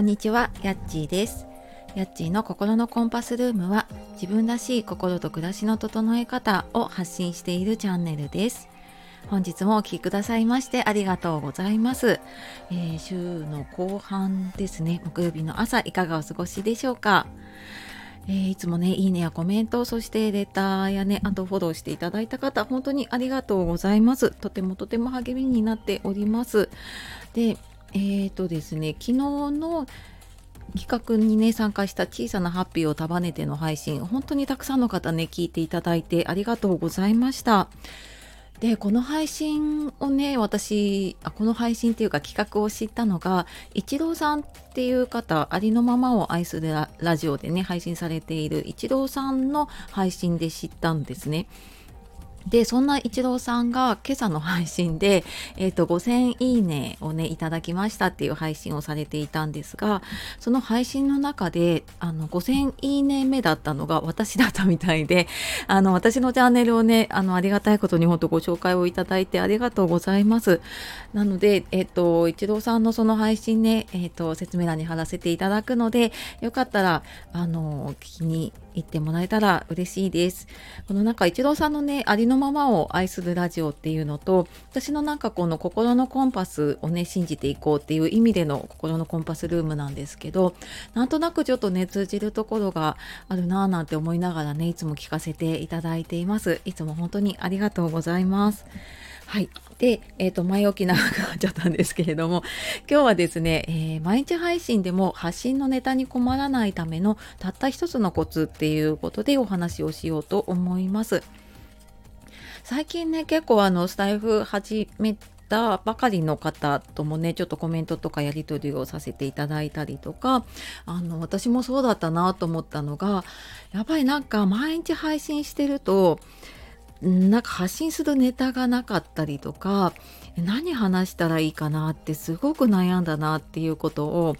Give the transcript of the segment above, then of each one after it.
こんにちは、やっちーです。やっちーの心のコンパスルームは自分らしい心と暮らしの整え方を発信しているチャンネルです。本日もお聴きくださいましてありがとうございます、えー週の後半ですね、木曜日の朝いかがお過ごしでしょうか。えーいつもね、いいねやコメント、そしてレターやね、あとフォローしていただいた方、本当にありがとうございます。とてもとても励みになっております。で、えーとですね、昨日の企画にね参加した小さなハッピーを束ねての配信本当にたくさんの方ね聞いていただいてありがとうございました。でこの配信をね私あこの配信っていうか企画を知ったのが一郎さんっていう方ありのままを愛するラジオでね配信されている一郎さんの配信で知ったんですね。でそんな一郎さんが今朝の配信で、えー、と5000いいねをねいただきましたっていう配信をされていたんですがその配信の中であの5000いいね目だったのが私だったみたいであの私のチャンネルをねあのありがたいことに本当ご紹介をいただいてありがとうございます。なのでえっ、と一郎さんのその配信ねえっ、と説明欄に貼らせていただくのでよかったらあの聞きに行ってもらえたら嬉しいです。このなんか一郎さんのねありのままを愛するラジオっていうのと私のなんかこの心のコンパスをね信じていこうっていう意味での心のコンパスルームなんですけどなんとなくちょっとね通じるところがあるなぁなんて思いながらねいつも聞かせていただいています。いつも本当にありがとうございます。はい。で、えっ、と、前置き長くなっちゃったんですけれども、今日はですね、えー毎日配信でも発信のネタに困らないためのたった一つのコツっていうことでお話をしようと思います。最近ね、結構あの、スタイフ始めたばかりの方ともね、ちょっとコメントとかやり取りをさせていただいたりとか、あの、私もそうだったなと思ったのが、やっぱりなんか毎日配信してると、なんか発信するネタがなかったりとか何話したらいいかなってすごく悩んだなっていうことを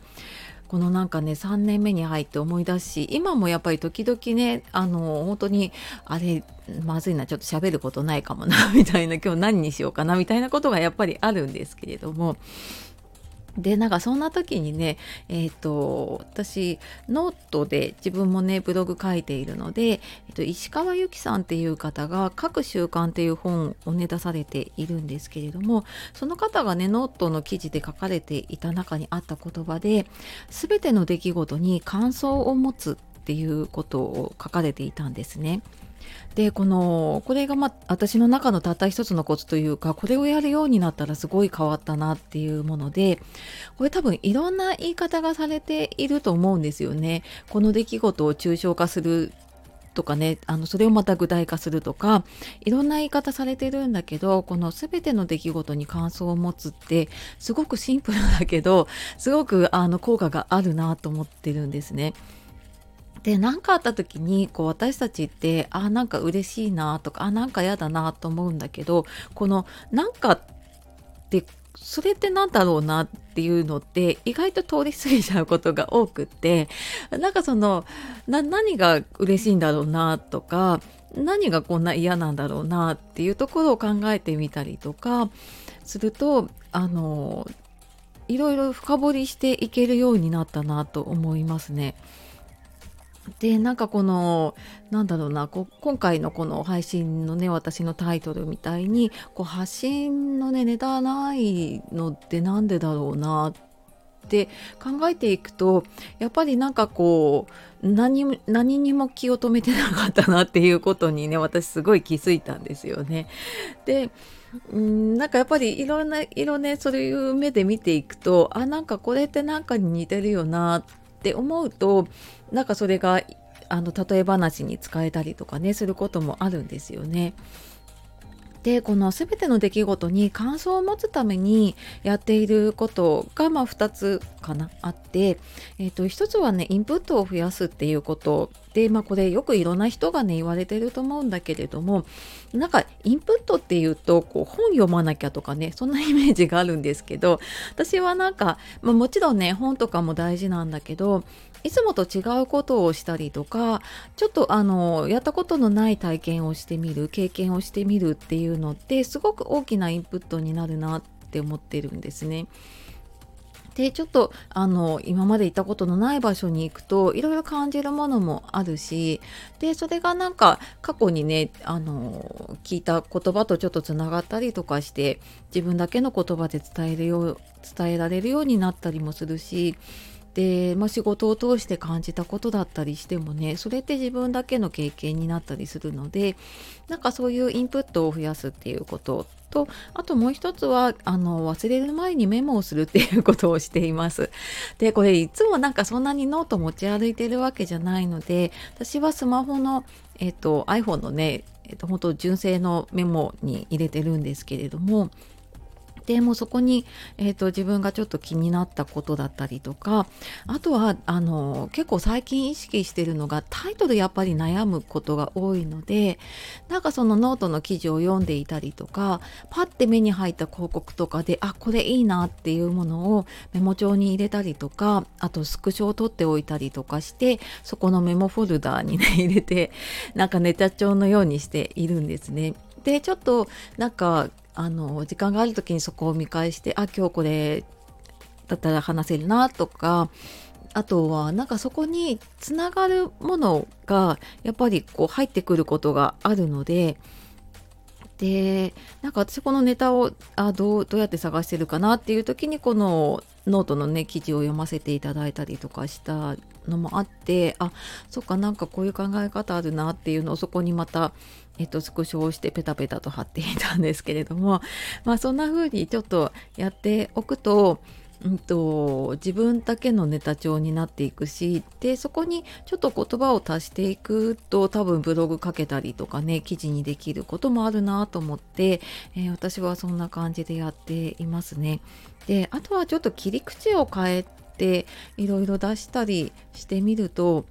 このなんかね3年目に入って思い出し今もやっぱり時々ねあの本当にあれまずいなちょっと喋ることないかもなみたいな今日何にしようかなみたいなことがやっぱりあるんですけれどもでなんかそんな時にねえっ、と私ノートで自分もねブログ書いているので、えっといしかわゆきさんっていう方が「書く習慣」っていう本をね出されているんですけれどもその方がねノートの記事で書かれていた中にあった言葉で全ての出来事に感想を持つっていうことを書かれていたんですね。でこのこれがま私の中のたった一つのコツというかこれをやるようになったらすごい変わったなっていうものでこれ多分いろんな言い方がされていると思うんですよね。この出来事を抽象化するとかねあのそれをまた具体化するとかいろんな言い方されてるんだけどこの全ての出来事に感想を持つってすごくシンプルだけどすごくあの効果があるなと思ってるんですね。で何かあった時にこう私たちってあなんか嬉しいなとかあなんか嫌だなと思うんだけどこのなんかってそれってなんだろうなっていうのって意外と通り過ぎちゃうことが多くってなんかその何が嬉しいんだろうなとか何がこんな嫌なんだろうなっていうところを考えてみたりとかするとあのいろいろ深掘りしていけるようになったなと思いますね。でなんかこのなんだろうなこ今回のこの配信のね私のタイトルみたいにこう発信のねネタないのってなんでだろうなって考えていくとやっぱりなんかこう何何にも気を止めてなかったなっていうことにね私すごい気づいたんですよね。でうんなんかやっぱりいろんな色ねそういう目で見ていくとあなんかこれってなんかに似てるよなってって思うとなんかそれがあの例え話に使えたりとかねすることもあるんですよね。でこの全ての出来事に感想を持つためにやっていることが、まあ、2つかなあって、えー、と1つはねインプットを増やすっていうことで、まあ、これよくいろんな人がね言われてると思うんだけれどもなんかインプットっていうとこう本読まなきゃとかねそんなイメージがあるんですけど私はなんか、まあ、もちろんね本とかも大事なんだけどいつもと違うことをしたりとかちょっとあのやったことのない体験をしてみる経験をしてみるっていうのってすごく大きなインプットになるなって思ってるんですね。でちょっとあの今まで行ったことのない場所に行くといろいろ感じるものもあるしでそれがなんか過去にねあの聞いた言葉とちょっとつながったりとかして自分だけの言葉で伝えるよう伝えられるようになったりもするしで、まあ、仕事を通して感じたことだったりしてもねそれって自分だけの経験になったりするのでなんかそういうインプットを増やすっていうこととあともう一つはあの忘れる前にメモをするっていうことをしています。でこれいつもなんかそんなにノート持ち歩いてるわけじゃないので私はスマホの、えっと、iPhone のね、えっと、本当純正のメモに入れてるんですけれどもでもそこに、えーと、自分がちょっと気になったことだったりとかあとはあの結構最近意識してるのがタイトルやっぱり悩むことが多いのでなんかそのノートの記事を読んでいたりとかパッて目に入った広告とかであこれいいなっていうものをメモ帳に入れたりとかあとスクショを取っておいたりとかしてそこのメモフォルダーにね入れてなんかネタ帳のようにしているんですね。でちょっとなんかあの時間がある時にそこを見返してあ今日これだったら話せるなとかあとはなんかそこにつながるものがやっぱりこう入ってくることがあるのででなんか私このネタをあどうどうやって探してるかなっていう時にこのノートのね記事を読ませていただいたりとかしたのもあってあそっかなんかこういう考え方あるなっていうのをそこにまたえっと、スクショをしてペタペタと貼っていたんですけれども、まあ、そんな風にちょっとやっておくと、うんと、自分だけのネタ帳になっていくしでそこにちょっと言葉を足していくと多分ブログ書けたりとかね記事にできることもあるなと思って、えー、私はそんな感じでやっていますね。であとはちょっと切り口を変えていろいろ出したりしてみると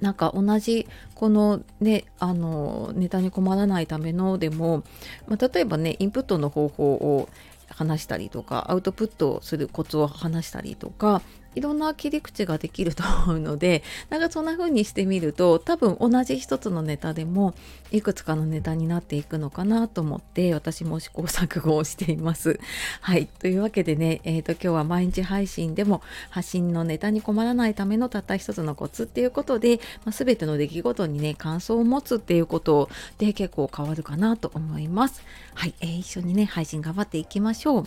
なんか同じこのねあのネタに困らないためのでも、まあ、例えばねインプットの方法を話したりとかアウトプットをするコツを話したりとかいろんな切り口ができると思うので なんかそんな風にしてみると多分同じ一つのネタでもいくつかのネタになっていくのかなと思って私も試行錯誤をしています。はいというわけでね、えーと、今日は毎日配信でも発信のネタに困らないためのたった一つのコツっていうことで、まあ、全ての出来事にね感想を持つっていうことで結構変わるかなと思います。はい、えー、一緒にね配信頑張っていきましょう。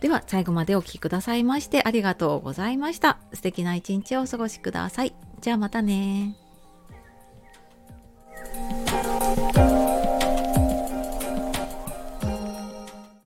では最後までお聴きくださいましてありがとうございました。素敵な一日をお過ごしください。じゃあまたね